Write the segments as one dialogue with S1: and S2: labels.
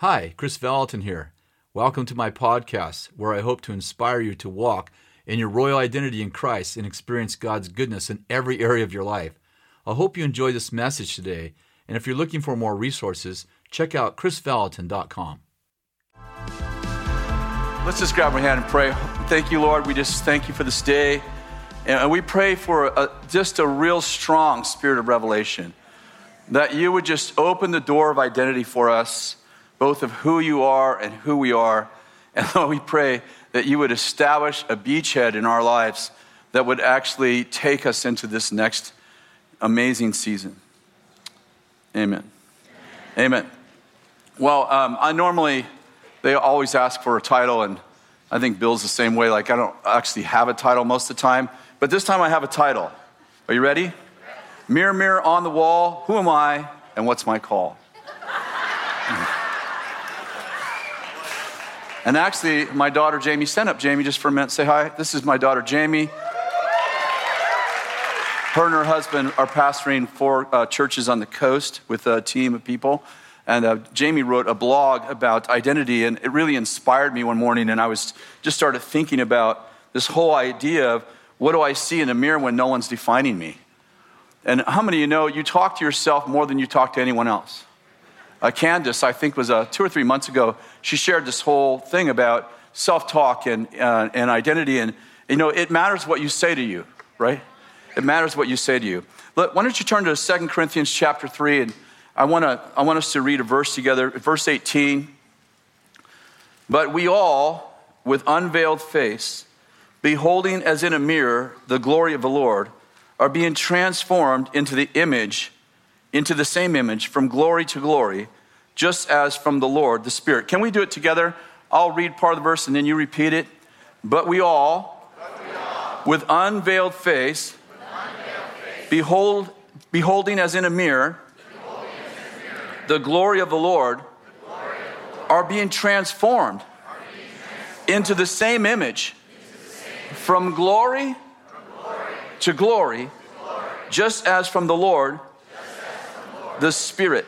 S1: Hi, Kris Vallotton here. Welcome to my podcast, where I hope to inspire you to walk in your royal identity in Christ and experience God's goodness in every area of your life. I hope you enjoy this message today, and if you're looking for more resources, check out krisvallotton.com.
S2: Let's just grab our hand and pray. Thank you, Lord. We just thank you for this day. And we pray for a, just a real strong spirit of revelation that you would just open the door of identity for us, both of who you are and who we are. And Lord, we pray that you would establish a beachhead in our lives that would actually take us into this next amazing season. Amen. Amen. Well, um, I normally, they always ask for a title, and I think Bill's the same way. Like, I don't actually have a title most of the time, but this time I have a title. Are you ready? Mirror, mirror on the wall, who am I and what's my call? and actually, my daughter Jamie sent up Jamie just for a minute. Say hi. This is my daughter Jamie. Her and her husband are pastoring four uh, churches on the coast with a team of people. And uh, Jamie wrote a blog about identity, and it really inspired me one morning. And I was just started thinking about this whole idea of what do I see in the mirror when no one's defining me? And how many of you know you talk to yourself more than you talk to anyone else? Uh, Candace, I think, was uh, two or three months ago. She shared this whole thing about self-talk and, uh, and identity, and you know it matters what you say to you, right? It matters what you say to you. Look, why don't you turn to 2 Corinthians chapter three, and I want to I want us to read a verse together, verse 18. But we all, with unveiled face, beholding as in a mirror the glory of the Lord are being transformed into the image, into the same image from glory to glory, just as from the Lord, the Spirit. Can we do it together? I'll read part of the verse and then you repeat it. But we all, but we all with unveiled face, with unveiled face behold, beholding as in a mirror, in a mirror the glory of the Lord, the of the Lord are, being transformed, are being transformed into the same image, the same from glory to glory, just as from the Lord, the Spirit.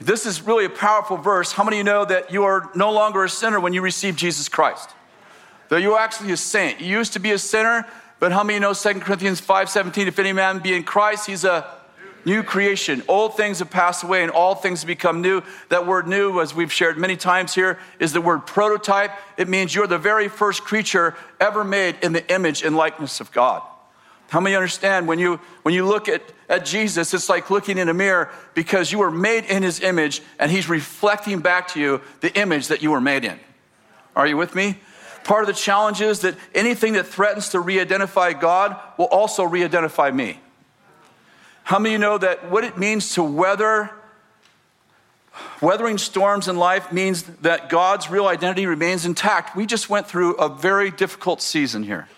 S2: This is really a powerful verse. How many of you know that you are no longer a sinner when you receive Jesus Christ? That you're actually a saint. You used to be a sinner, but how many of you know 2 Corinthians 5:17? If any man be in Christ, he's a new creation. Old things have passed away and all things have become new. That word new, as we've shared many times here, is the word prototype. It means you're the very first creature ever made in the image and likeness of God. How many understand when you when you look at, at Jesus, it's like looking in a mirror because you were made in his image and he's reflecting back to you the image that you were made in. Are you with me? Part of the challenge is that anything that threatens to re-identify God will also re-identify me. How many you know that what it means to weather weathering storms in life means that God's real identity remains intact? We just went through a very difficult season here.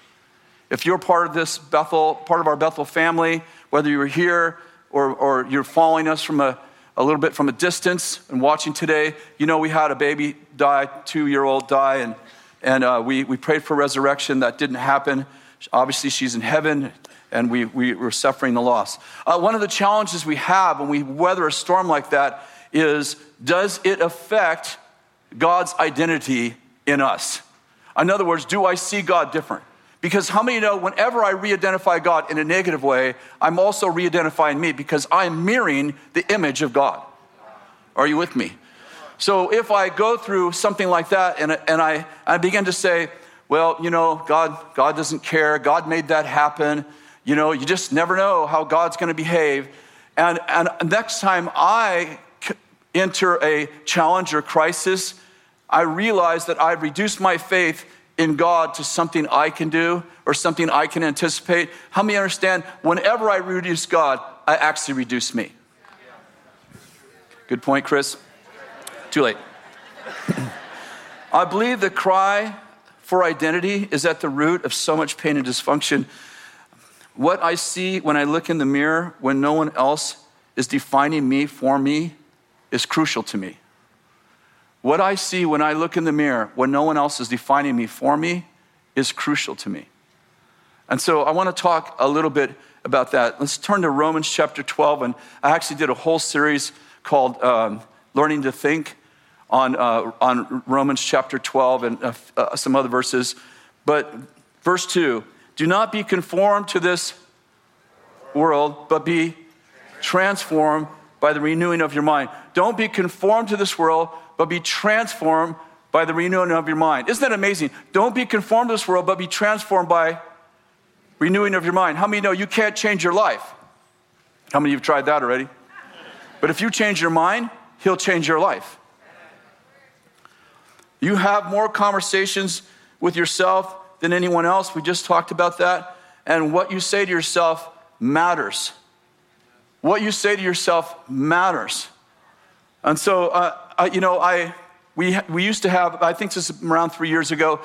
S2: If you're part of this Bethel, part of our Bethel family, whether you're here or, or you're following us from a, a little bit from a distance and watching today, you know we had a baby die, two year old die, and, and uh, we, we prayed for resurrection. That didn't happen. Obviously, she's in heaven, and we, we were suffering the loss. Uh, one of the challenges we have when we weather a storm like that is does it affect God's identity in us? In other words, do I see God different? Because how many know whenever I re identify God in a negative way, I'm also re identifying me because I'm mirroring the image of God? Are you with me? So if I go through something like that and, and I, I begin to say, well, you know, God, God doesn't care, God made that happen, you know, you just never know how God's going to behave. And, and next time I enter a challenge or crisis, I realize that I've reduced my faith in God to something I can do or something I can anticipate. How many understand whenever I reduce God, I actually reduce me? Good point, Kris. Too late. I believe the cry for identity is at the root of so much pain and dysfunction. What I see when I look in the mirror when no one else is defining me for me is crucial to me. What I see when I look in the mirror, when no one else is defining me for me, is crucial to me. And so I want to talk a little bit about that. Let's turn to Romans chapter 12. And I actually did a whole series called um, Learning to Think on, uh, on Romans chapter 12 and uh, uh, some other verses. But verse 2 do not be conformed to this world, but be transformed by the renewing of your mind. Don't be conformed to this world, but be transformed by the renewing of your mind. Isn't that amazing? Don't be conformed to this world, but be transformed by renewing of your mind. How many know you can't change your life? How many of you have tried that already? But if you change your mind, He'll change your life. You have more conversations with yourself than anyone else. We just talked about that. And what you say to yourself matters. What you say to yourself matters. And so, uh, I, you know, I, we, we used to have, I think this is around three years ago,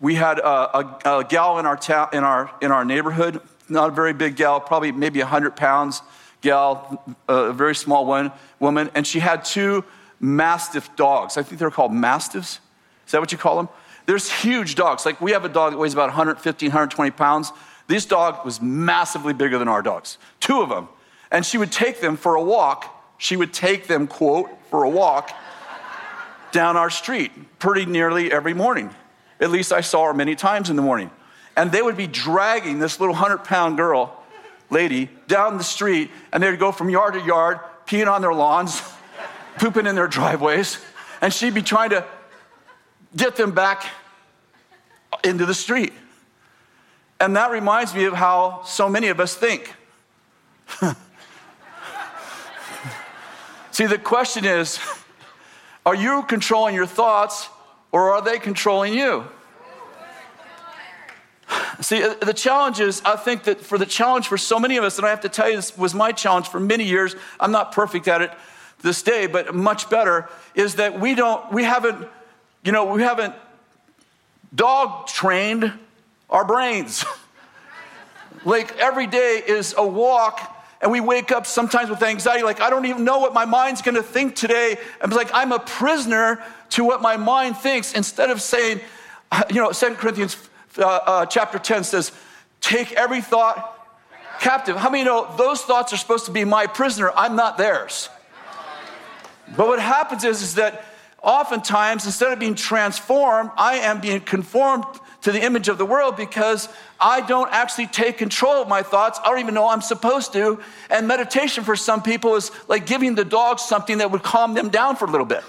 S2: we had a, a, a gal in our, ta- in, our, in our neighborhood, not a very big gal, probably maybe 100 pounds gal, a very small one, woman, and she had two mastiff dogs. I think they're called mastiffs. Is that what you call them? There's huge dogs. Like we have a dog that weighs about 115, 120 pounds. This dog was massively bigger than our dogs, two of them. And she would take them for a walk. She would take them, quote, for a walk down our street pretty nearly every morning. At least I saw her many times in the morning. And they would be dragging this little 100 pound girl lady down the street, and they'd go from yard to yard, peeing on their lawns, pooping in their driveways, and she'd be trying to get them back into the street. And that reminds me of how so many of us think. See, the question is are you controlling your thoughts or are they controlling you? See, uh, the challenge is, I think that for the challenge for so many of us, and I have to tell you, this was my challenge for many years. I'm not perfect at it this day, but much better, is that we don't, we haven't, you know, we haven't dog trained our brains. like every day is a walk and we wake up sometimes with anxiety like i don't even know what my mind's to think today i'm like i'm a prisoner to what my mind thinks instead of saying you know 2 corinthians uh, uh, chapter 10 says, Take every thought captive. How many know those thoughts are supposed to be my prisoner? I'm not theirs. But what happens is, is that oftentimes, instead of being transformed, I am being conformed to the image of the world because I don't actually take control of my thoughts. I don't even know I'm supposed to. And meditation for some people is like giving the dog something that would calm them down for a little bit.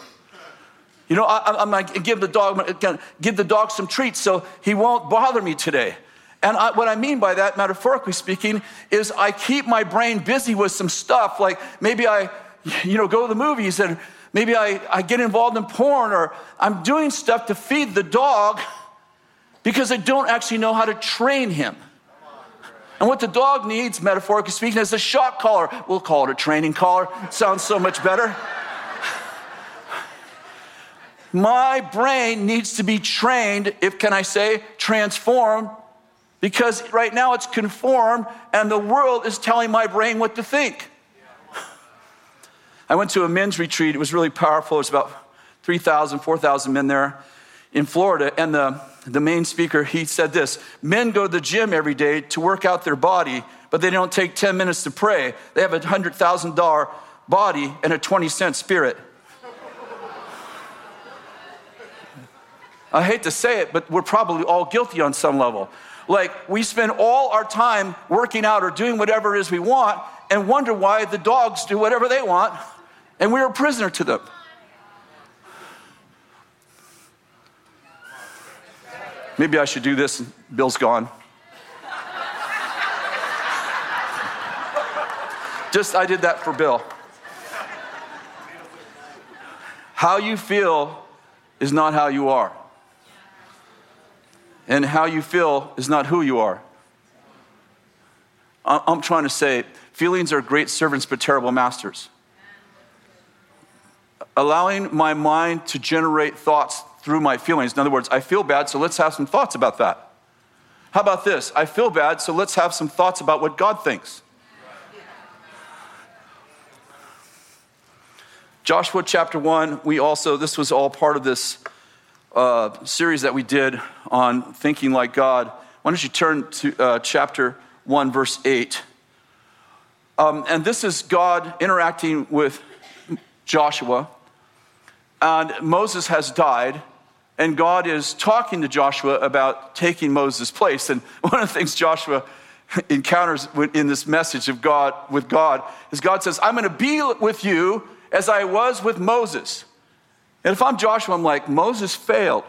S2: You know, I, am like, give the dog, give the dog some treats so he won't bother me today. And I, what I mean by that, metaphorically speaking, is I keep my brain busy with some stuff. Like maybe I, you know, go to the movies and maybe I, I get involved in porn or I'm doing stuff to feed the dog because I don't actually know how to train him. And what the dog needs, metaphorically speaking, is a shock collar. We'll call it a training collar. Sounds so much better. My brain needs to be trained, if can I say, transformed, because right now it's conformed and the world is telling my brain what to think. I went to a men's retreat. It was really powerful. It was about 3,000, 4,000 men there in Florida. And the, the main speaker, he said this Men go to the gym every day to work out their body, but they don't take 10 minutes to pray. They have a $100,000 body and a 20 cent spirit. I hate to say it, but we're probably all guilty on some level. Like, we spend all our time working out or doing whatever it is we want and wonder why the dogs do whatever they want and we're a prisoner to them. Maybe I should do this. Bill's gone. Just, I did that for Bill. How you feel is not how you are and how you feel is not who you are. I'm trying to say feelings are great servants but terrible masters. Allowing my mind to generate thoughts through my feelings. In other words, I feel bad, so let's have some thoughts about that. How about this? I feel bad, so let's have some thoughts about what God thinks. Joshua chapter 1, we also, this was all part of this uh, series that we did on thinking like God. Why don't you turn to uh, chapter 1, verse 8? Um, and this is God interacting with Joshua. and Moses has died, and God is talking to Joshua about taking Moses' place. And one of the things Joshua encounters in this message of God with God is God says, I'm going to be with you as I was with Moses. And if I'm Joshua, I'm like, Moses failed.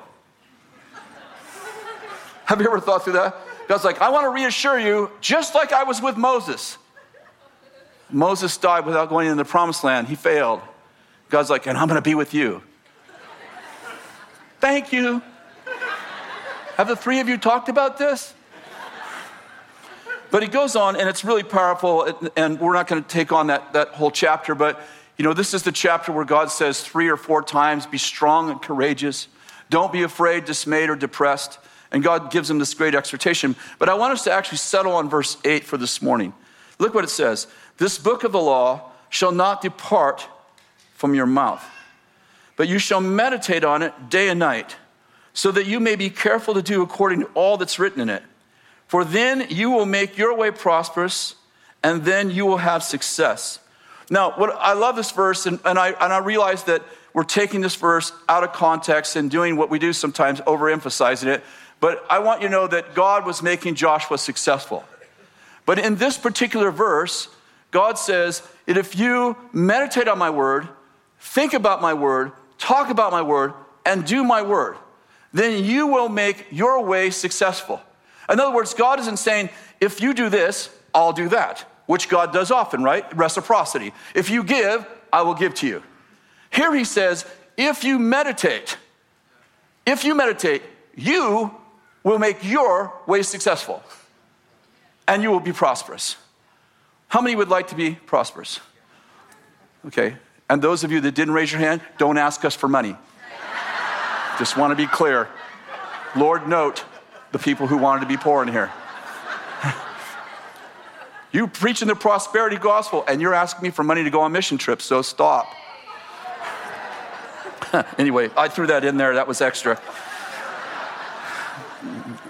S2: Have you ever thought through that? God's like, I want to reassure you, just like I was with Moses. Moses died without going into the promised land. He failed. God's like, and I'm going to be with you. Thank you. Have the three of you talked about this? But he goes on, and it's really powerful, and we're not going to take on that, that whole chapter, but you know, this is the chapter where God says three or four times, be strong and courageous. Don't be afraid, dismayed, or depressed. And God gives him this great exhortation. But I want us to actually settle on verse 8 for this morning. Look what it says This book of the law shall not depart from your mouth, but you shall meditate on it day and night, so that you may be careful to do according to all that's written in it. For then you will make your way prosperous, and then you will have success. Now, what I love this verse, and, and, I, and I realize that we're taking this verse out of context and doing what we do sometimes, overemphasizing it. But I want you to know that God was making Joshua successful. But in this particular verse, God says that if you meditate on my word, think about my word, talk about my word, and do my word, then you will make your way successful. In other words, God isn't saying, if you do this, I'll do that which God does often, right? Reciprocity. If you give, I will give to you. Here he says, if you meditate, if you meditate, you will make your way successful and you will be prosperous. How many would like to be prosperous? Okay. And those of you that didn't raise your hand, don't ask us for money. Just want to be clear. Lord, note the people who wanted to be poor in here. You preaching the prosperity gospel, and you're asking me for money to go on mission trips, so stop. anyway, I threw that in there, that was extra.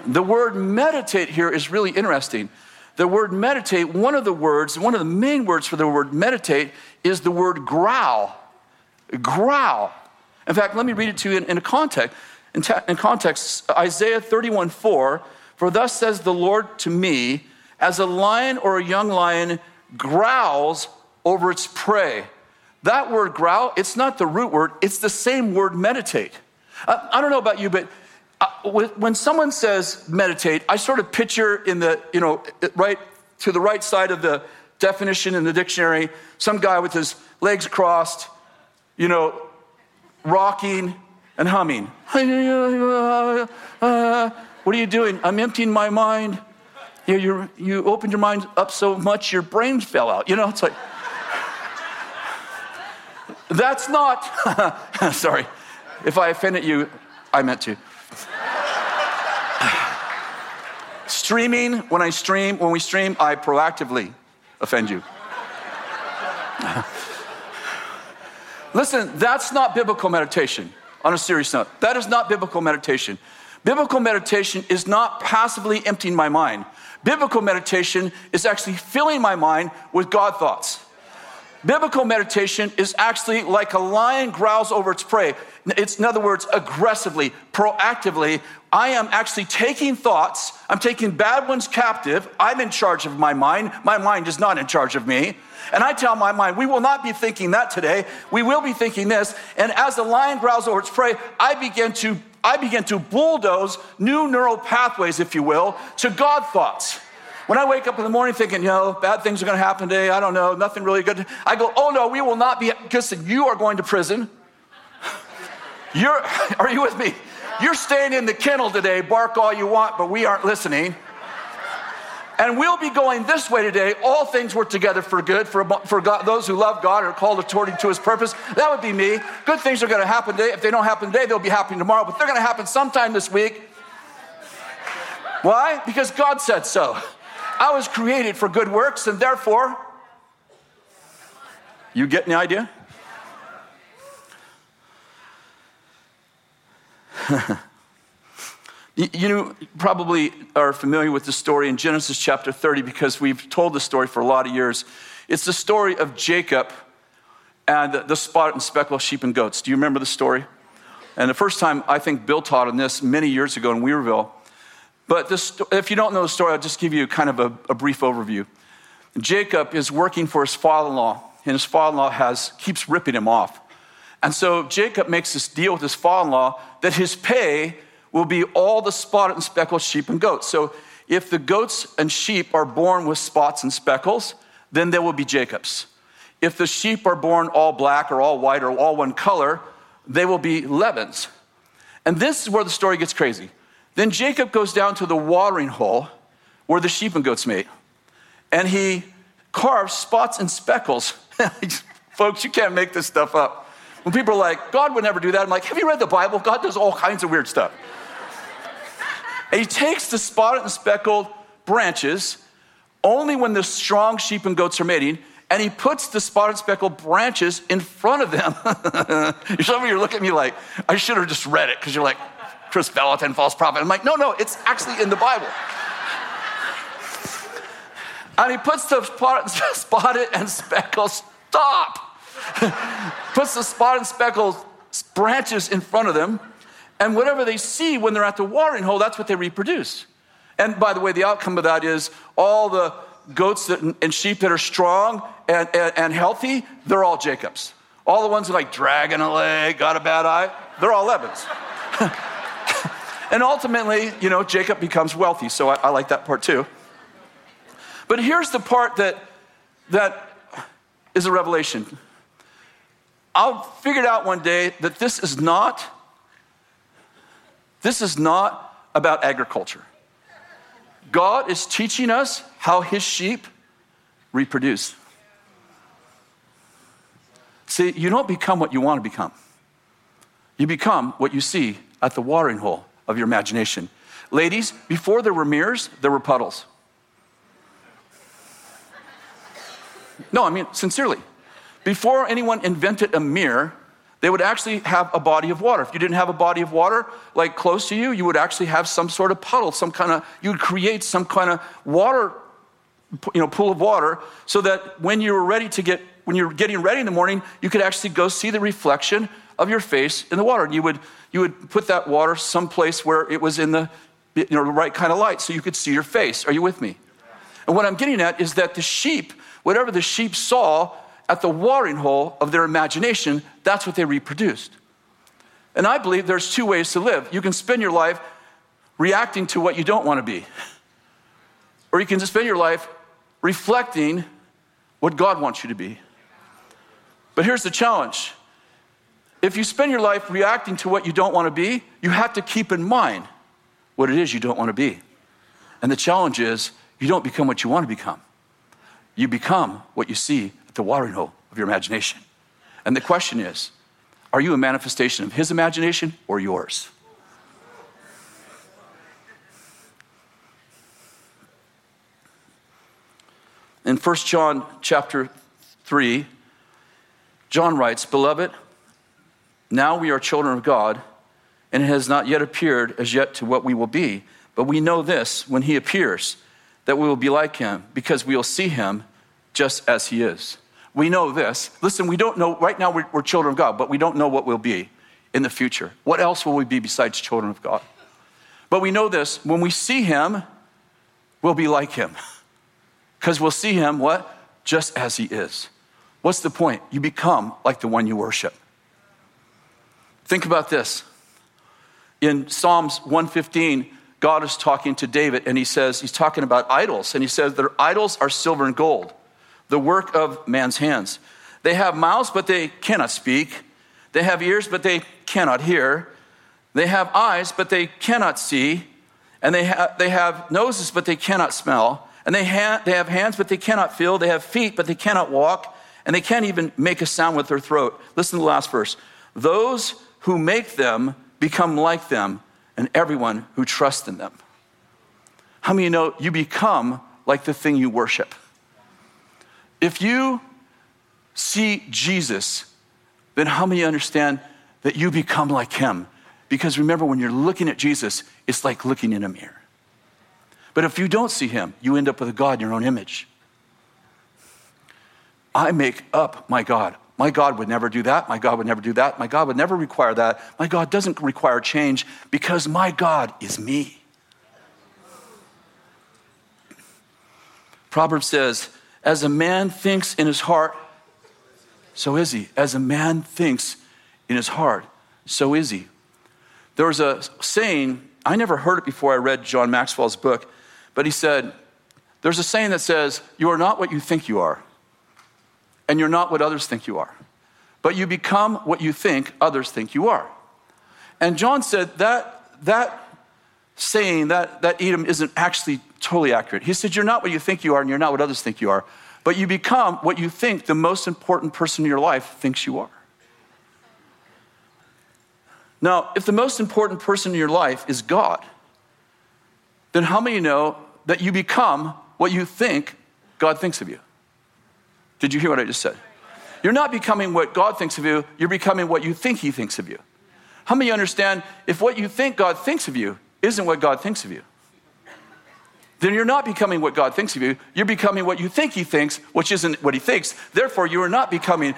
S2: The word meditate here is really interesting. The word meditate, one of the words, one of the main words for the word meditate is the word growl. Growl. In fact, let me read it to you in, in context. In, in context, Isaiah 31 4, for thus says the Lord to me, as a lion or a young lion growls over its prey. That word growl, it's not the root word, it's the same word meditate. I, I don't know about you, but uh, when someone says meditate, I sort of picture in the, you know, right to the right side of the definition in the dictionary, some guy with his legs crossed, you know, rocking and humming. What are you doing? I'm emptying my mind. You, you, you opened your mind up so much your brain fell out. You know, it's like, that's not, sorry, if I offended you, I meant to. Streaming, when I stream, when we stream, I proactively offend you. Listen, that's not biblical meditation on a serious note. That is not biblical meditation. Biblical meditation is not passively emptying my mind. Biblical meditation is actually filling my mind with God thoughts. Biblical meditation is actually like a lion growls over its prey. It's, in other words, aggressively, proactively. I am actually taking thoughts, I'm taking bad ones captive. I'm in charge of my mind. My mind is not in charge of me. And I tell my mind, we will not be thinking that today. We will be thinking this. And as the lion growls over its prey, I begin to I begin to bulldoze new neural pathways, if you will, to God thoughts. When I wake up in the morning thinking, you know, bad things are going to happen today, I don't know, nothing really good, I go, oh no, we will not be, listen, you are going to prison. You're, are you with me? You're staying in the kennel today, bark all you want, but we aren't listening. And we'll be going this way today. All things work together for good for, for God, those who love God are called according to his purpose. That would be me. Good things are going to happen today. If they don't happen today, they'll be happening tomorrow, but they're going to happen sometime this week. Why? Because God said so. I was created for good works, and therefore, you get the idea? You probably are familiar with the story in Genesis chapter 30 because we've told the story for a lot of years. It's the story of Jacob and the spotted and speckled sheep and goats. Do you remember the story? And the first time I think Bill taught on this many years ago in Weaverville. But this, if you don't know the story, I'll just give you kind of a, a brief overview. Jacob is working for his father-in-law, and his father-in-law has keeps ripping him off. And so Jacob makes this deal with his father-in-law that his pay will be all the spotted and speckled sheep and goats. So if the goats and sheep are born with spots and speckles, then they will be Jacob's. If the sheep are born all black or all white or all one color, they will be Laban's. And this is where the story gets crazy. Then Jacob goes down to the watering hole where the sheep and goats mate, and he carves spots and speckles. Folks, you can't make this stuff up. When people are like, God would never do that, I'm like, have you read the Bible? God does all kinds of weird stuff. and he takes the spotted and speckled branches only when the strong sheep and goats are mating, and he puts the spotted and speckled branches in front of them. Some of you are looking at me like, I should have just read it because you're like, Kris Vallotton, false prophet. I'm like, no, no, it's actually in the Bible. and he puts the spotted and speckled, stop. Puts the spotted and speckled branches in front of them, and whatever they see when they're at the watering hole, that's what they reproduce. And by the way, the outcome of that is all the goats that, and sheep that are strong and, and, and healthy, they're all Jacob's. All the ones that like dragging a leg, got a bad eye, they're all Laban's. and ultimately, you know, Jacob becomes wealthy. So I, I like that part too. But here's the part that, that is a revelation. I figured out one day that this is not, this is not about agriculture. God is teaching us how his sheep reproduce. See, you don't become what you want to become. You become what you see at the watering hole of your imagination. Ladies, before there were mirrors, there were puddles. No, I mean, sincerely. Before anyone invented a mirror, they would actually have a body of water. If you didn't have a body of water like close to you, you would actually have some sort of puddle, some kind of, you would create some kind of water, you know, pool of water so that when you were ready to get, when you're getting ready in the morning, you could actually go see the reflection of your face in the water. And you would, you would put that water someplace where it was in the, you know, the right kind of light so you could see your face. Are you with me? And what I'm getting at is that the sheep, whatever the sheep saw, at the watering hole of their imagination, that's what they reproduced. And I believe there's two ways to live. You can spend your life reacting to what you don't want to be, or you can just spend your life reflecting what God wants you to be. But here's the challenge if you spend your life reacting to what you don't want to be, you have to keep in mind what it is you don't want to be. And the challenge is you don't become what you want to become, you become what you see the watering hole of your imagination. And the question is are you a manifestation of his imagination or yours? In 1 John chapter 3, John writes, Beloved, now we are children of God, and it has not yet appeared as yet to what we will be. But we know this when he appears, that we will be like him, because we will see him just as he is. We know this. Listen, we don't know, right now we're, we're children of God, but we don't know what we'll be in the future. What else will we be besides children of God? But we know this when we see him, we'll be like him. Because we'll see him, what? Just as he is. What's the point? You become like the one you worship. Think about this. In Psalms 115, God is talking to David, and he says, He's talking about idols, and he says, Their idols are silver and gold the work of man's hands. They have mouths, but they cannot speak. They have ears, but they cannot hear. They have eyes, but they cannot see. And they, ha- they have noses, but they cannot smell. And they, ha- they have hands, but they cannot feel. They have feet, but they cannot walk. And they can't even make a sound with their throat. Listen to the last verse. Those who make them become like them, and everyone who trusts in them. How many know you become like the thing you worship? If you see Jesus, then how many understand that you become like him? Because remember, when you're looking at Jesus, it's like looking in a mirror. But if you don't see him, you end up with a God in your own image. I make up my God. My God would never do that. My God would never do that. My God would never require that. My God doesn't require change because my God is me. Proverbs says, As a man thinks in his heart, so is he. As a man thinks in his heart, so is he. There was a saying, I never heard it before I read John Maxwell's book, but he said, There's a saying that says, You are not what you think you are, and you're not what others think you are, but you become what you think others think you are. And John said that, that saying, that, that idiom isn't actually totally accurate. He said, You're not what you think you are, and you're not what others think you are, but you become what you think the most important person in your life thinks you are. Now, if the most important person in your life is God, then how many know that you become what you think God thinks of you? Did you hear what I just said? You're not becoming what God thinks of you, you're becoming what you think He thinks of you. How many understand if what you think God thinks of you isn't what God thinks of you? Then you're not becoming what God thinks of you, you're becoming what you think He thinks, which isn't what He thinks. Therefore, you are not becoming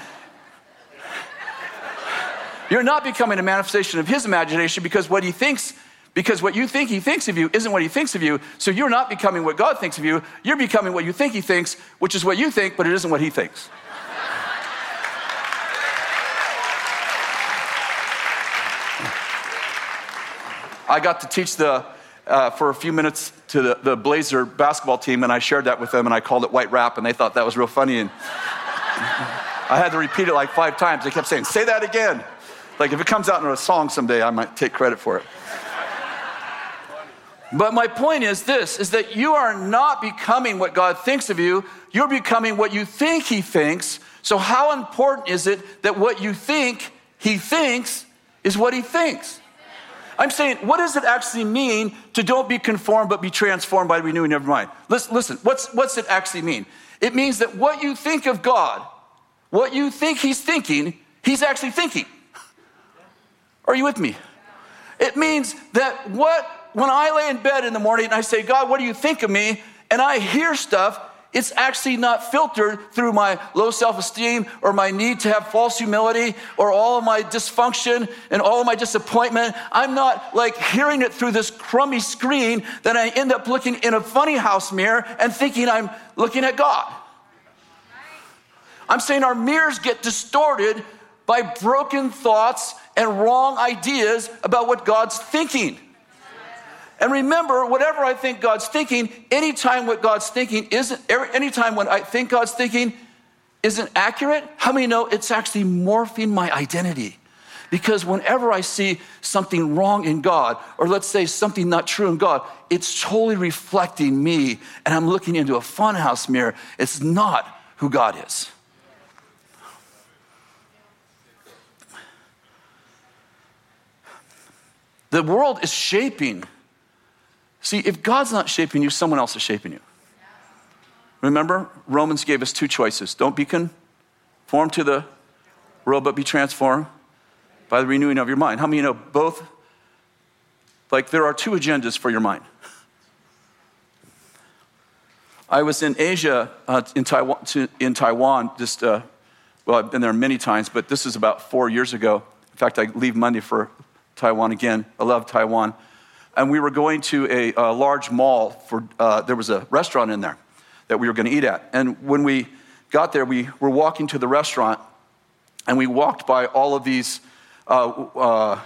S2: you're not becoming a manifestation of his imagination because what he thinks, because what you think he thinks of you isn't what he thinks of you. So you're not becoming what God thinks of you. You're becoming what you think he thinks, which is what you think, but it isn't what he thinks. I got to teach the, uh, for a few minutes to the, the Blazer basketball team, and I shared that with them, and I called it white rap, and they thought that was real funny. And I had to repeat it like five times. They kept saying, Say that again. Like if it comes out in a song someday, I might take credit for it. But my point is this is that you are not becoming what God thinks of you, you're becoming what you think he thinks. So how important is it that what you think he thinks is what he thinks? I'm saying, what does it actually mean to don't be conformed but be transformed by renewing your mind? Listen, listen what's, what's it actually mean? It means that what you think of God, what you think he's thinking, he's actually thinking. Are you with me? It means that what, when I lay in bed in the morning and I say, God, what do you think of me? And I hear stuff, it's actually not filtered through my low self esteem or my need to have false humility or all of my dysfunction and all of my disappointment. I'm not like hearing it through this crummy screen that I end up looking in a funny house mirror and thinking I'm looking at God. I'm saying our mirrors get distorted by broken thoughts and wrong ideas about what God's thinking. And remember, whatever I think God's thinking, anytime what God's thinking isn't, anytime when I think God's thinking isn't accurate, how many know it's actually morphing my identity? Because whenever I see something wrong in God, or let's say something not true in God, it's totally reflecting me, and I'm looking into a funhouse mirror. It's not who God is. The world is shaping. See, if God's not shaping you, someone else is shaping you. Remember, Romans gave us two choices don't be conformed to the world, but be transformed by the renewing of your mind. How many you know both? Like, there are two agendas for your mind. I was in Asia, uh, in, Taiwan, to, in Taiwan, just, uh, well, I've been there many times, but this is about four years ago. In fact, I leave Monday for Taiwan again. I love Taiwan. And we were going to a, a large mall for, uh, there was a restaurant in there that we were going to eat at. And when we got there, we were walking to the restaurant and we walked by all of these uh, uh,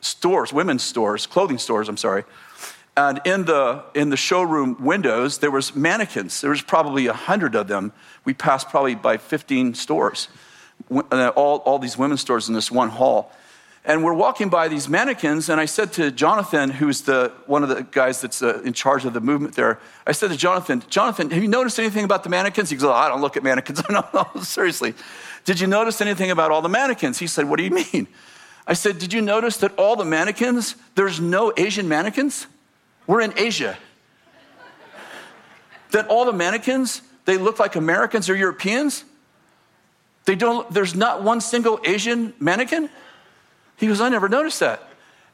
S2: stores, women's stores, clothing stores, I'm sorry. And in the, in the showroom windows, there was mannequins. There was probably a hundred of them. We passed probably by 15 stores, uh, all, all these women's stores in this one hall. And we're walking by these mannequins, and I said to Jonathan, who's the, one of the guys that's uh, in charge of the movement there, I said to Jonathan, Jonathan, have you noticed anything about the mannequins? He goes, oh, I don't look at mannequins. no, no, seriously. Did you notice anything about all the mannequins? He said, What do you mean? I said, Did you notice that all the mannequins, there's no Asian mannequins? We're in Asia. that all the mannequins, they look like Americans or Europeans? They don't, there's not one single Asian mannequin? He goes, I never noticed that.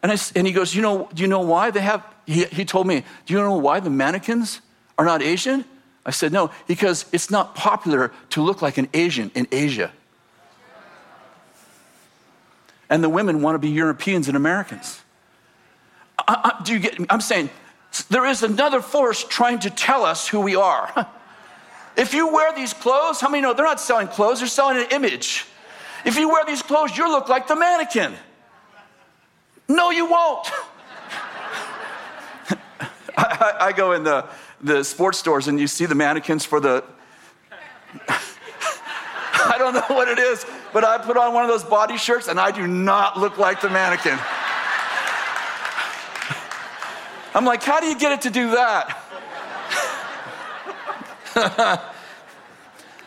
S2: And, I, and he goes, you know, do you know why they have, he, he told me, do you know why the mannequins are not Asian? I said, no, because it's not popular to look like an Asian in Asia. and the women want to be Europeans and Americans. I, I, do you get? I'm saying there is another force trying to tell us who we are. if you wear these clothes, how many know they're not selling clothes, they're selling an image. If you wear these clothes, you look like the mannequin. No, you won't. I, I, go in the, the sports stores and you see the mannequins for the. I don't know what it is, but I put on one of those body shirts and I do not look like the mannequin. I'm like, how do you get it to do that?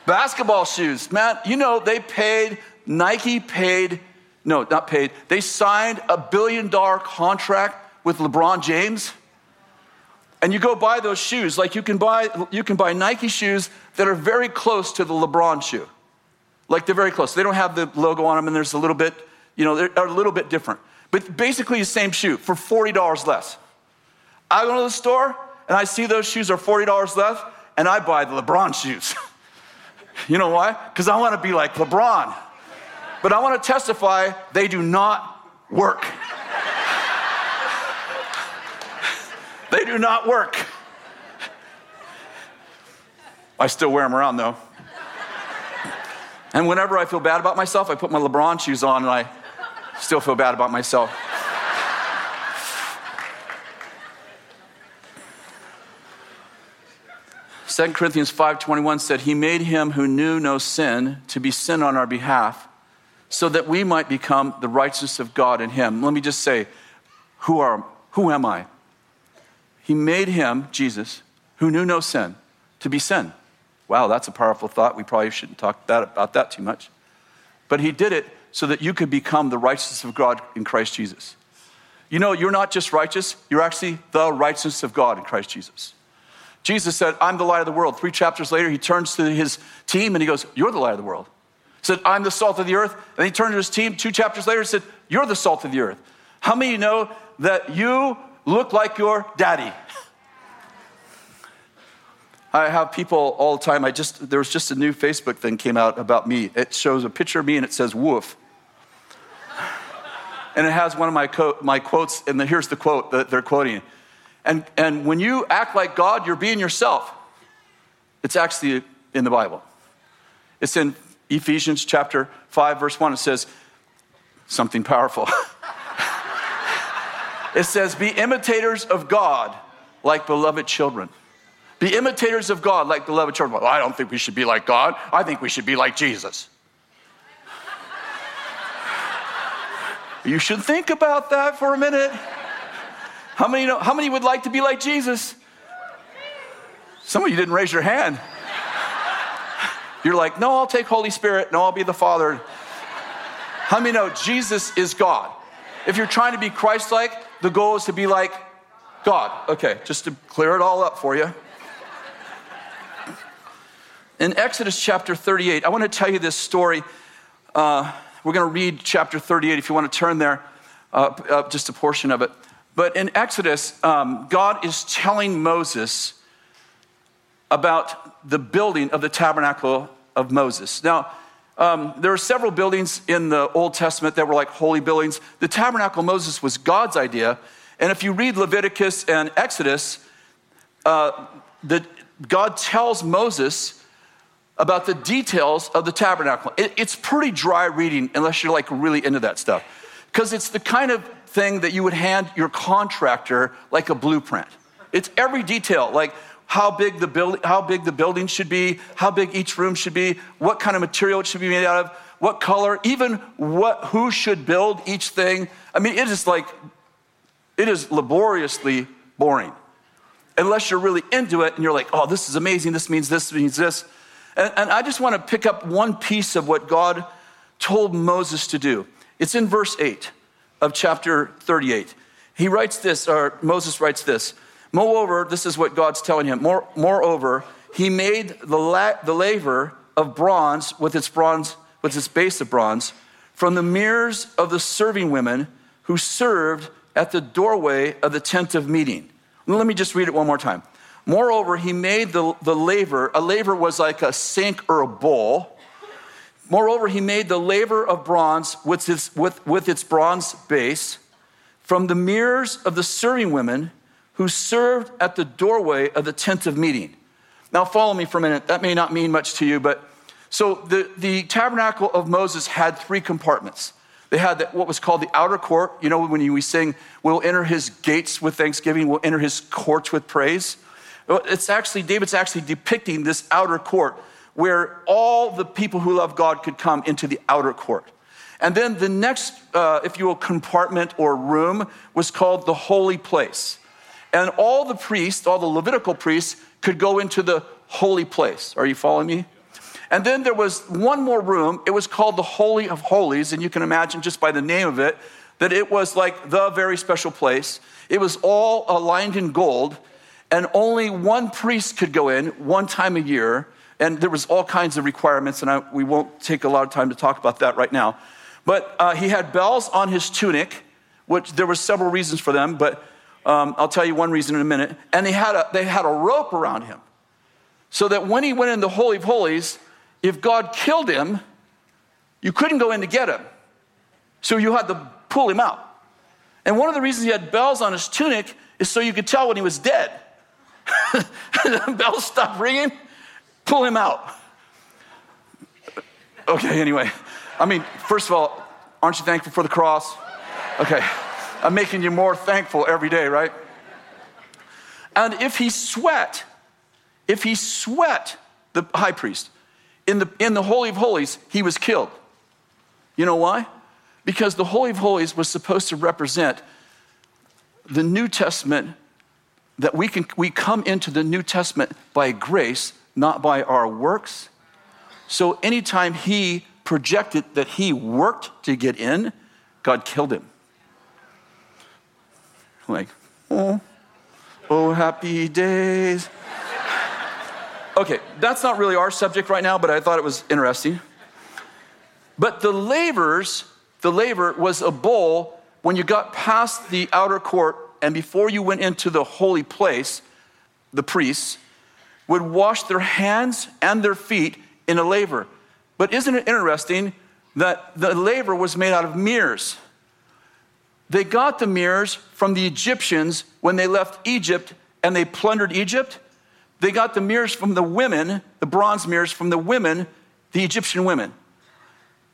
S2: Basketball shoes, man, you know, they paid, Nike paid, no, not paid, they signed a billion dollar contract with LeBron James. And you go buy those shoes, like you can buy, you can buy Nike shoes that are very close to the LeBron shoe. Like they're very close. They don't have the logo on them, and there's a little bit, you know, they're a little bit different. But basically the same shoe for $40 less. I go to the store and I see those shoes are $40 less, and I buy the LeBron shoes. you know why? Because I want to be like LeBron. But I want to testify they do not work. they do not work. I still wear them around though. And whenever I feel bad about myself, I put my LeBron shoes on and I still feel bad about myself. 2 Corinthians 5:21 said he made him who knew no sin to be sin on our behalf so that we might become the righteousness of God in him. Let me just say who are who am I? He made him Jesus who knew no sin to be sin. Wow, that's a powerful thought. We probably shouldn't talk that, about that too much. But he did it so that you could become the righteousness of God in Christ Jesus. You know, you're not just righteous, you're actually the righteousness of God in Christ Jesus. Jesus said, I'm the light of the world. Three chapters later, he turns to his team and he goes, You're the light of the world. Said, I'm the salt of the earth. And he turned to his team two chapters later and said, You're the salt of the earth. How many you know that you look like your daddy? I have people all the time. I just there was just a new Facebook thing came out about me. It shows a picture of me and it says woof. And it has one of my, co- my quotes, and the, here's the quote that they're quoting. And, and when you act like God, you're being yourself. It's actually in the Bible. It's in Ephesians chapter 5, verse 1. It says something powerful. it says, Be imitators of God like beloved children. Be imitators of God like beloved children. Well, I don't think we should be like God. I think we should be like Jesus. you should think about that for a minute. How many, know, how many would like to be like Jesus? Some of you didn't raise your hand. You're like, no, I'll take Holy Spirit. No, I'll be the Father. How many know Jesus is God? If you're trying to be Christ like, the goal is to be like God. Okay, just to clear it all up for you. In Exodus chapter 38, I want to tell you this story. Uh, we're going to read chapter 38 if you want to turn there, uh, uh, just a portion of it. But in Exodus, um, God is telling Moses about the building of the tabernacle of Moses. Now, um, there are several buildings in the Old Testament that were like holy buildings. The tabernacle of Moses was God's idea. And if you read Leviticus and Exodus, uh, the, God tells Moses about the details of the tabernacle. It, it's pretty dry reading unless you're like really into that stuff. Because it's the kind of thing that you would hand your contractor like a blueprint. It's every detail, like how big the building, how big the building should be, how big each room should be, what kind of material it should be made out of, what color, even what who should build each thing. I mean, it is like it is laboriously boring. Unless you're really into it and you're like, oh, this is amazing, this means this means this. And, and I just want to pick up one piece of what God told Moses to do. It's in verse 8 of chapter 38. He writes this, or Moses writes this. Moreover, this is what God's telling him. More, moreover, he made the, la- the laver of bronze with its bronze, with its base of bronze, from the mirrors of the serving women who served at the doorway of the tent of meeting. Let me just read it one more time. Moreover, he made the, the laver, a laver was like a sink or a bowl Moreover, he made the laver of bronze with its, with, with its bronze base from the mirrors of the serving women who served at the doorway of the tent of meeting. Now, follow me for a minute. That may not mean much to you, but so the, the tabernacle of Moses had three compartments. They had the, what was called the outer court. You know, when we sing, we'll enter his gates with thanksgiving, we'll enter his courts with praise. It's actually, David's actually depicting this outer court where all the people who love God could come into the outer court. And then the next, uh, if you will, compartment or room was called the holy place. And all the priests, all the Levitical priests, could go into the holy place. Are you following me? And then there was one more room. It was called the Holy of Holies. And you can imagine just by the name of it that it was like the very special place. It was all aligned in gold, and only one priest could go in one time a year. And there was all kinds of requirements, and I, we won't take a lot of time to talk about that right now. But uh, he had bells on his tunic, which there were several reasons for them, but um, I'll tell you one reason in a minute. And they had, a, they had a rope around him so that when he went in the Holy of Holies, if God killed him, you couldn't go in to get him. So you had to pull him out. And one of the reasons he had bells on his tunic is so you could tell when he was dead. the bells stopped ringing, pull him out. Okay, anyway. I mean, first of all, aren't you thankful for the cross? Okay. I'm making you more thankful every day, right? And if he sweat, if he sweat, the high priest, in the, in the Holy of Holies, he was killed. You know why? Because the Holy of Holies was supposed to represent the New Testament, that we, can, we come into the New Testament by grace, not by our works. So anytime he projected that he worked to get in, God killed him. Like, oh, oh, happy days. Okay, that's not really our subject right now, but I thought it was interesting. But the lavers, the laver was a bowl when you got past the outer court and before you went into the holy place, the priests would wash their hands and their feet in a laver. But isn't it interesting that the laver was made out of mirrors? They got the mirrors from the Egyptians when they left Egypt and they plundered Egypt. They got the mirrors from the women, the bronze mirrors from the women, the Egyptian women.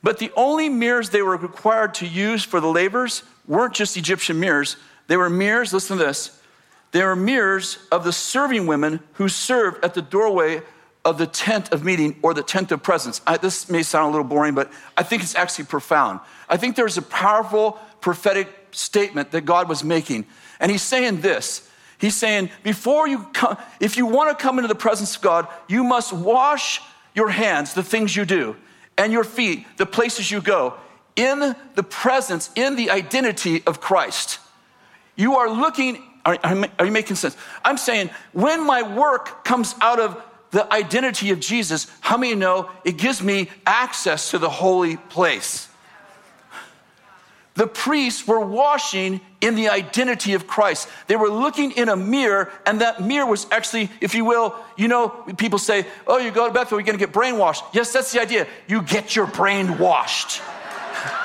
S2: But the only mirrors they were required to use for the lavers weren't just Egyptian mirrors. They were mirrors, listen to this, they were mirrors of the serving women who served at the doorway of the tent of meeting or the tent of presence. I, this may sound a little boring, but I think it's actually profound. I think there's a powerful prophetic statement that God was making. And he's saying this He's saying, before you come, if you want to come into the presence of God, you must wash your hands, the things you do, and your feet, the places you go, in the presence, in the identity of Christ. You are looking, are, are you making sense? I'm saying, when my work comes out of the identity of Jesus, how many know it gives me access to the holy place? The priests were washing in the identity of Christ. They were looking in a mirror, and that mirror was actually, if you will, you know, people say, Oh, you go to Bethel, you're gonna get brainwashed. Yes, that's the idea. You get your brain washed.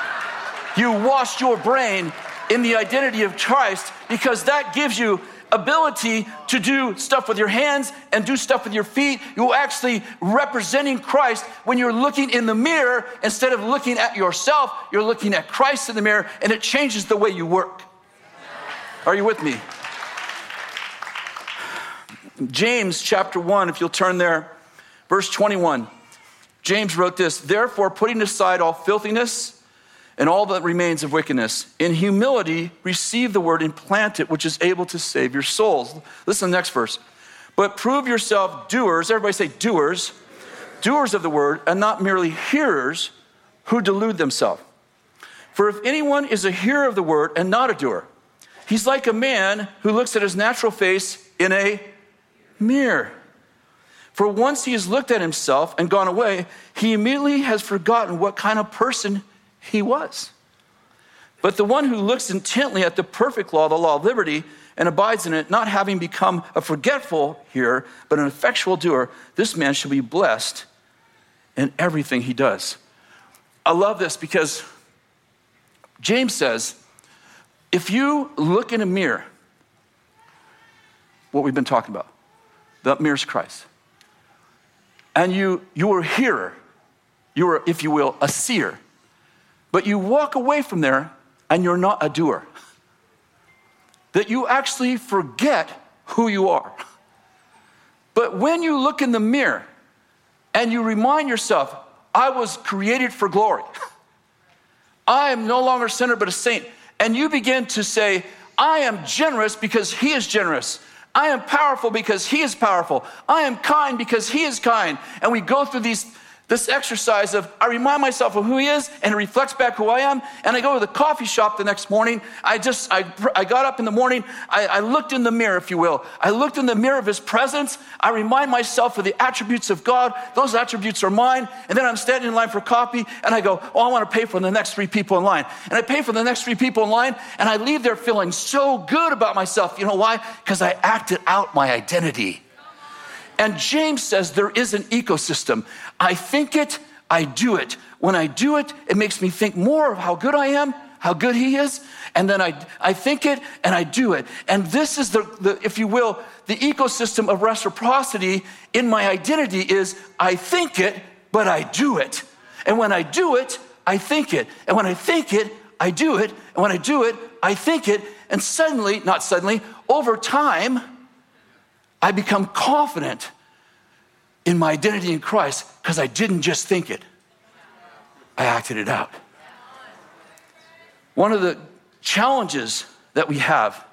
S2: you wash your brain in the identity of Christ because that gives you ability to do stuff with your hands and do stuff with your feet. You're actually representing Christ when you're looking in the mirror instead of looking at yourself, you're looking at Christ in the mirror, and it changes the way you work. Are you with me? James chapter 1, if you'll turn there, verse 21. James wrote this Therefore, putting aside all filthiness, and all that remains of wickedness. In humility, receive the word and plant it, which is able to save your souls. Listen to the next verse. But prove yourself doers, everybody say doers, doers of the word, and not merely hearers who delude themselves. For if anyone is a hearer of the word and not a doer, he's like a man who looks at his natural face in a mirror. For once he has looked at himself and gone away, he immediately has forgotten what kind of person he was. But the one who looks intently at the perfect law, the law of liberty, and abides in it, not having become a forgetful hearer, but an effectual doer, this man shall be blessed in everything he does. I love this because James says, if you look in a mirror, what we've been talking about, the mirror's Christ, and you, you are a hearer, you are, if you will, a seer, but you walk away from there and you're not a doer, that you actually forget who you are. But when you look in the mirror and you remind yourself, I was created for glory. I am no longer a sinner but a saint. And you begin to say, I am generous because he is generous. I am powerful because he is powerful. I am kind because he is kind. And we go through these this exercise of I remind myself of who he is and it reflects back who I am. And I go to the coffee shop the next morning. I just, I, I got up in the morning. I, I looked in the mirror, if you will. I looked in the mirror of his presence. I remind myself of the attributes of God. Those attributes are mine. And then I'm standing in line for coffee and I go, Oh, I want to pay for the next three people in line. And I pay for the next three people in line and I leave there feeling so good about myself. You know why? Because I acted out my identity. And James says there is an ecosystem. I think it, I do it. When I do it, it makes me think more of how good I am, how good he is, and then I, I think it and I do it. And this is the, the, if you will, the ecosystem of reciprocity in my identity is I think it, but I do it. And when I do it, I think it. And when I think it, I do it. And when I do it, I think it. And suddenly, not suddenly, over time, I become confident in my identity in Christ because I didn't just think it, I acted it out. One of the challenges that we have,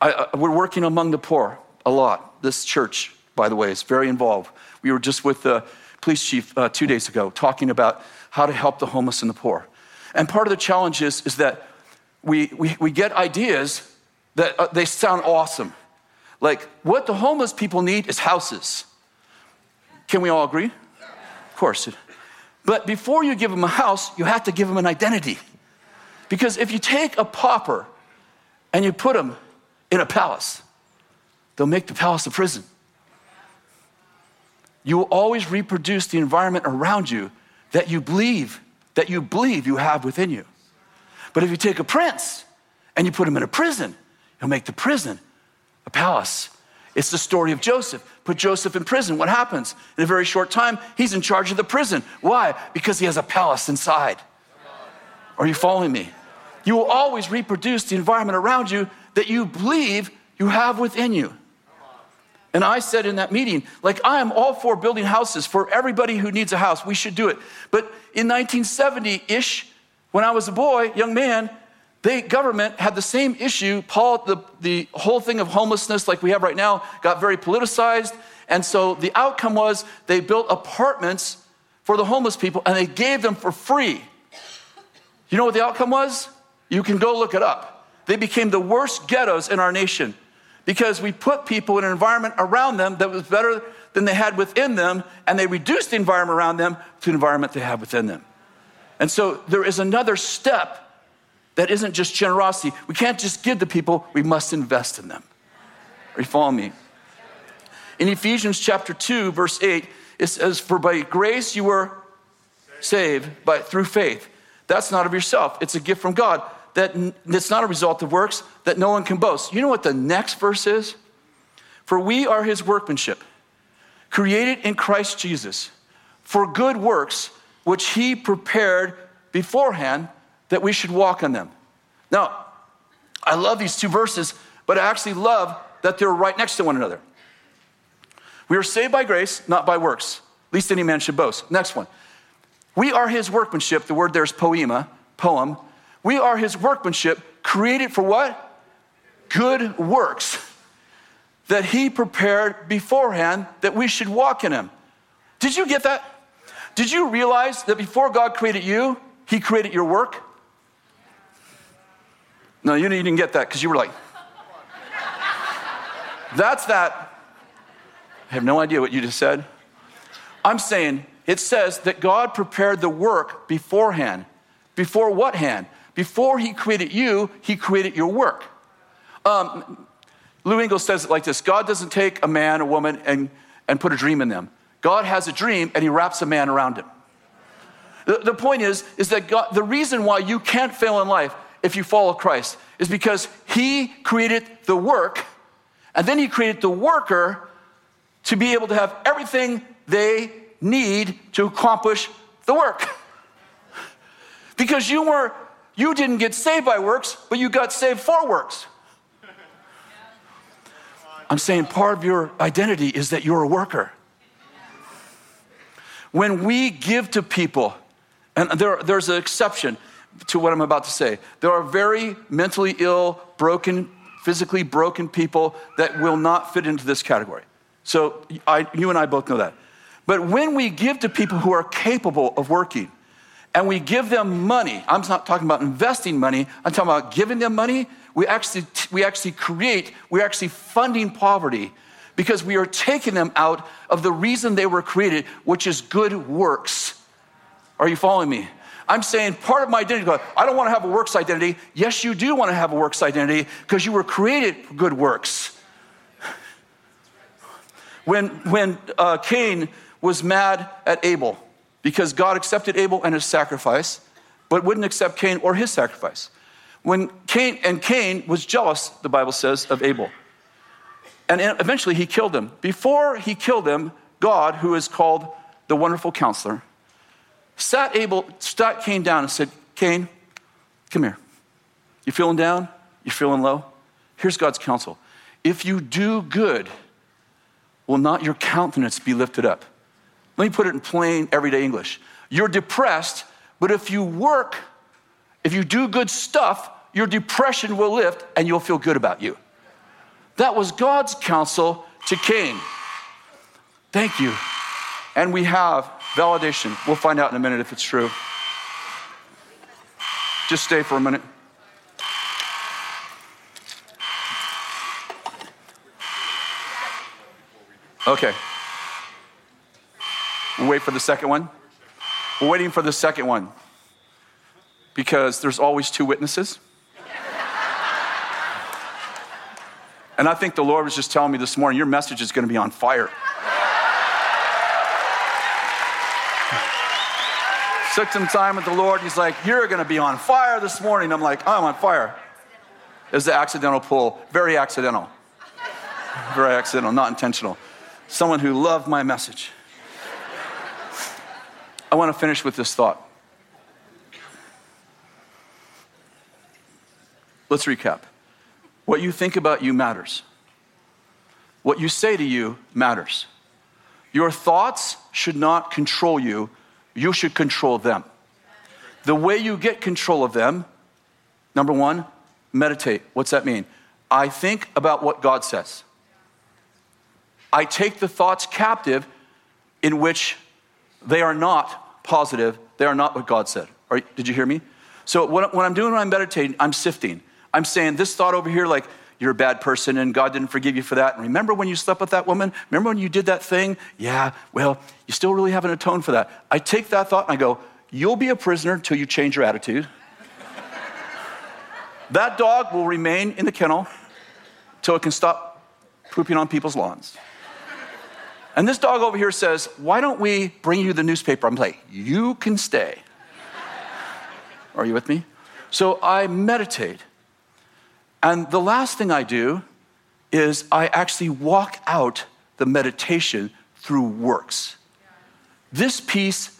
S2: I, I, we're working among the poor a lot. This church, by the way, is very involved. We were just with the police chief uh, two days ago talking about how to help the homeless and the poor. And part of the challenge is, is that we, we, we get ideas that uh, they sound awesome. Like, what the homeless people need is houses. Can we all agree? Of course. But before you give them a house, you have to give them an identity. Because if you take a pauper and you put them in a palace, they'll make the palace a prison. You will always reproduce the environment around you that you believe, that you believe you have within you. But if you take a prince and you put him in a prison, you'll make the prison a palace. It's the story of Joseph. Put Joseph in prison. What happens? In a very short time, he's in charge of the prison. Why? Because he has a palace inside. Are you following me? You will always reproduce the environment around you that you believe you have within you. And I said in that meeting, like, I am all for building houses for everybody who needs a house. We should do it. But in 1970 ish, when I was a boy, young man, the government had the same issue. Paul, the, the whole thing of homelessness, like we have right now, got very politicized. And so the outcome was they built apartments for the homeless people and they gave them for free. You know what the outcome was? You can go look it up. They became the worst ghettos in our nation because we put people in an environment around them that was better than they had within them, and they reduced the environment around them to the environment they had within them. And so there is another step that isn't just generosity. We can't just give to people, we must invest in them. Are you following me? In Ephesians chapter 2, verse 8, it says, For by grace you were saved by, through faith. That's not of yourself, it's a gift from God. That, it's not a result of works that no one can boast. You know what the next verse is? For we are his workmanship, created in Christ Jesus for good works, which he prepared beforehand that we should walk on them. Now, I love these two verses, but I actually love that they're right next to one another. We are saved by grace, not by works, least any man should boast. Next one. We are his workmanship. The word there is poema, poem. We are his workmanship, created for what? Good works that he prepared beforehand that we should walk in him. Did you get that? Did you realize that before God created you, he created your work? No, you didn't get that because you were like, that's that. I have no idea what you just said. I'm saying it says that God prepared the work beforehand. Before what hand? Before He created you, He created your work. Um, Lou Engle says it like this God doesn't take a man, a woman, and, and put a dream in them. God has a dream and He wraps a man around him. The, the point is, is that God, the reason why you can't fail in life if you follow Christ is because He created the work, and then He created the worker to be able to have everything they need to accomplish the work. Because you were you didn't get saved by works, but you got saved for works. I'm saying part of your identity is that you're a worker. When we give to people, and there, there's an exception to what I'm about to say, there are very mentally ill, broken, physically broken people that will not fit into this category. So I, you and I both know that. But when we give to people who are capable of working, and we give them money. I'm not talking about investing money, I'm talking about giving them money. We actually, we actually create, we're actually funding poverty because we are taking them out of the reason they were created, which is good works. Are you following me? I'm saying part of my identity, I don't want to have a works identity. Yes, you do want to have a works identity because you were created for good works. When, when uh, Cain was mad at Abel, because God accepted Abel and his sacrifice, but wouldn't accept Cain or his sacrifice. When Cain and Cain was jealous, the Bible says, of Abel. And eventually he killed him. Before he killed him, God, who is called the wonderful counselor, sat Abel, sat Cain down and said, Cain, come here. You feeling down? You feeling low? Here's God's counsel. If you do good, will not your countenance be lifted up? Let me put it in plain, everyday English. You're depressed, but if you work, if you do good stuff, your depression will lift and you'll feel good about you. That was God's counsel to Cain. Thank you. And we have validation. We'll find out in a minute if it's true. Just stay for a minute. Okay. We'll wait for the second one. We're waiting for the second one because there's always two witnesses. And I think the Lord was just telling me this morning, your message is going to be on fire. Took some time with the Lord. He's like, You're going to be on fire this morning. I'm like, I'm on fire. Was the accidental pull. Very accidental. Very accidental, not intentional. Someone who loved my message. I want to finish with this thought. Let's recap. What you think about you matters. What you say to you matters. Your thoughts should not control you, you should control them. The way you get control of them, number one, meditate. What's that mean? I think about what God says. I take the thoughts captive in which they are not positive. They are not what God said. Are, did you hear me? So, what, what I'm doing when I'm meditating, I'm sifting. I'm saying this thought over here, like, you're a bad person and God didn't forgive you for that. And remember when you slept with that woman? Remember when you did that thing? Yeah, well, you still really haven't atoned for that. I take that thought and I go, You'll be a prisoner until you change your attitude. that dog will remain in the kennel until it can stop pooping on people's lawns. And this dog over here says, Why don't we bring you the newspaper? I'm like, You can stay. Are you with me? So I meditate. And the last thing I do is I actually walk out the meditation through works. This piece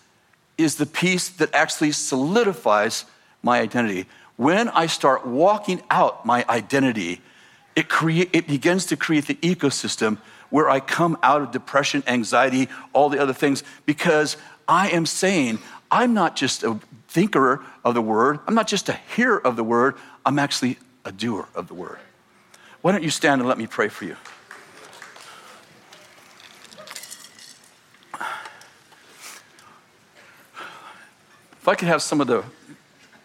S2: is the piece that actually solidifies my identity. When I start walking out my identity, it, create, it begins to create the ecosystem where I come out of depression, anxiety, all the other things, because I am saying, I'm not just a thinker of the word, I'm not just a hearer of the word, I'm actually a doer of the word. Why don't you stand and let me pray for you? If I could have some of the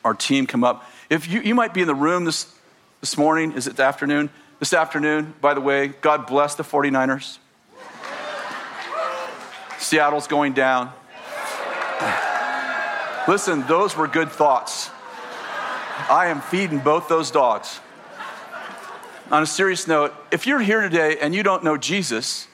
S2: our team come up. If you, you might be in the room this, this morning, is it the afternoon? This afternoon, by the way, God bless the 49ers. Seattle's going down. Listen, those were good thoughts. I am feeding both those dogs. On a serious note, if you're here today and you don't know Jesus,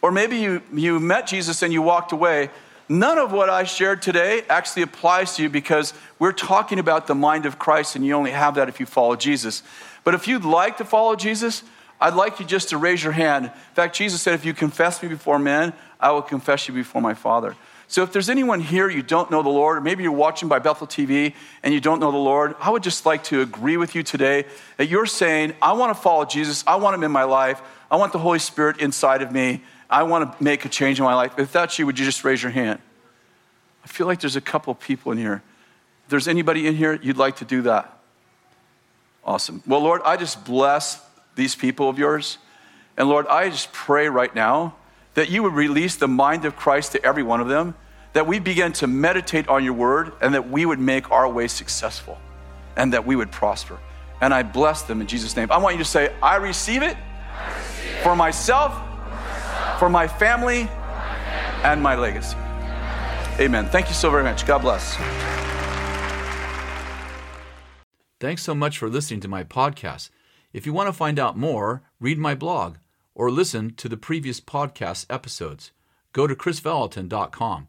S2: or maybe you, you met Jesus and you walked away, None of what I shared today actually applies to you because we're talking about the mind of Christ, and you only have that if you follow Jesus. But if you'd like to follow Jesus, I'd like you just to raise your hand. In fact, Jesus said, If you confess me before men, I will confess you before my Father. So if there's anyone here you don't know the Lord, or maybe you're watching by Bethel TV and you don't know the Lord, I would just like to agree with you today that you're saying, I want to follow Jesus. I want him in my life. I want the Holy Spirit inside of me. I want to make a change in my life. If that's you, would you just raise your hand? I feel like there's a couple people in here. If there's anybody in here, you'd like to do that. Awesome. Well, Lord, I just bless these people of yours. And Lord, I just pray right now that you would release the mind of Christ to every one of them, that we begin to meditate on your word, and that we would make our way successful, and that we would prosper. And I bless them in Jesus' name. I want you to say, I receive it, I receive. For, myself, for myself, for my family, for my family. and my legacy. Amen. Thank you so very much. God bless.
S1: Thanks so much for listening to my podcast. If you want to find out more, read my blog or listen to the previous podcast episodes. Go to krisvallotton.com.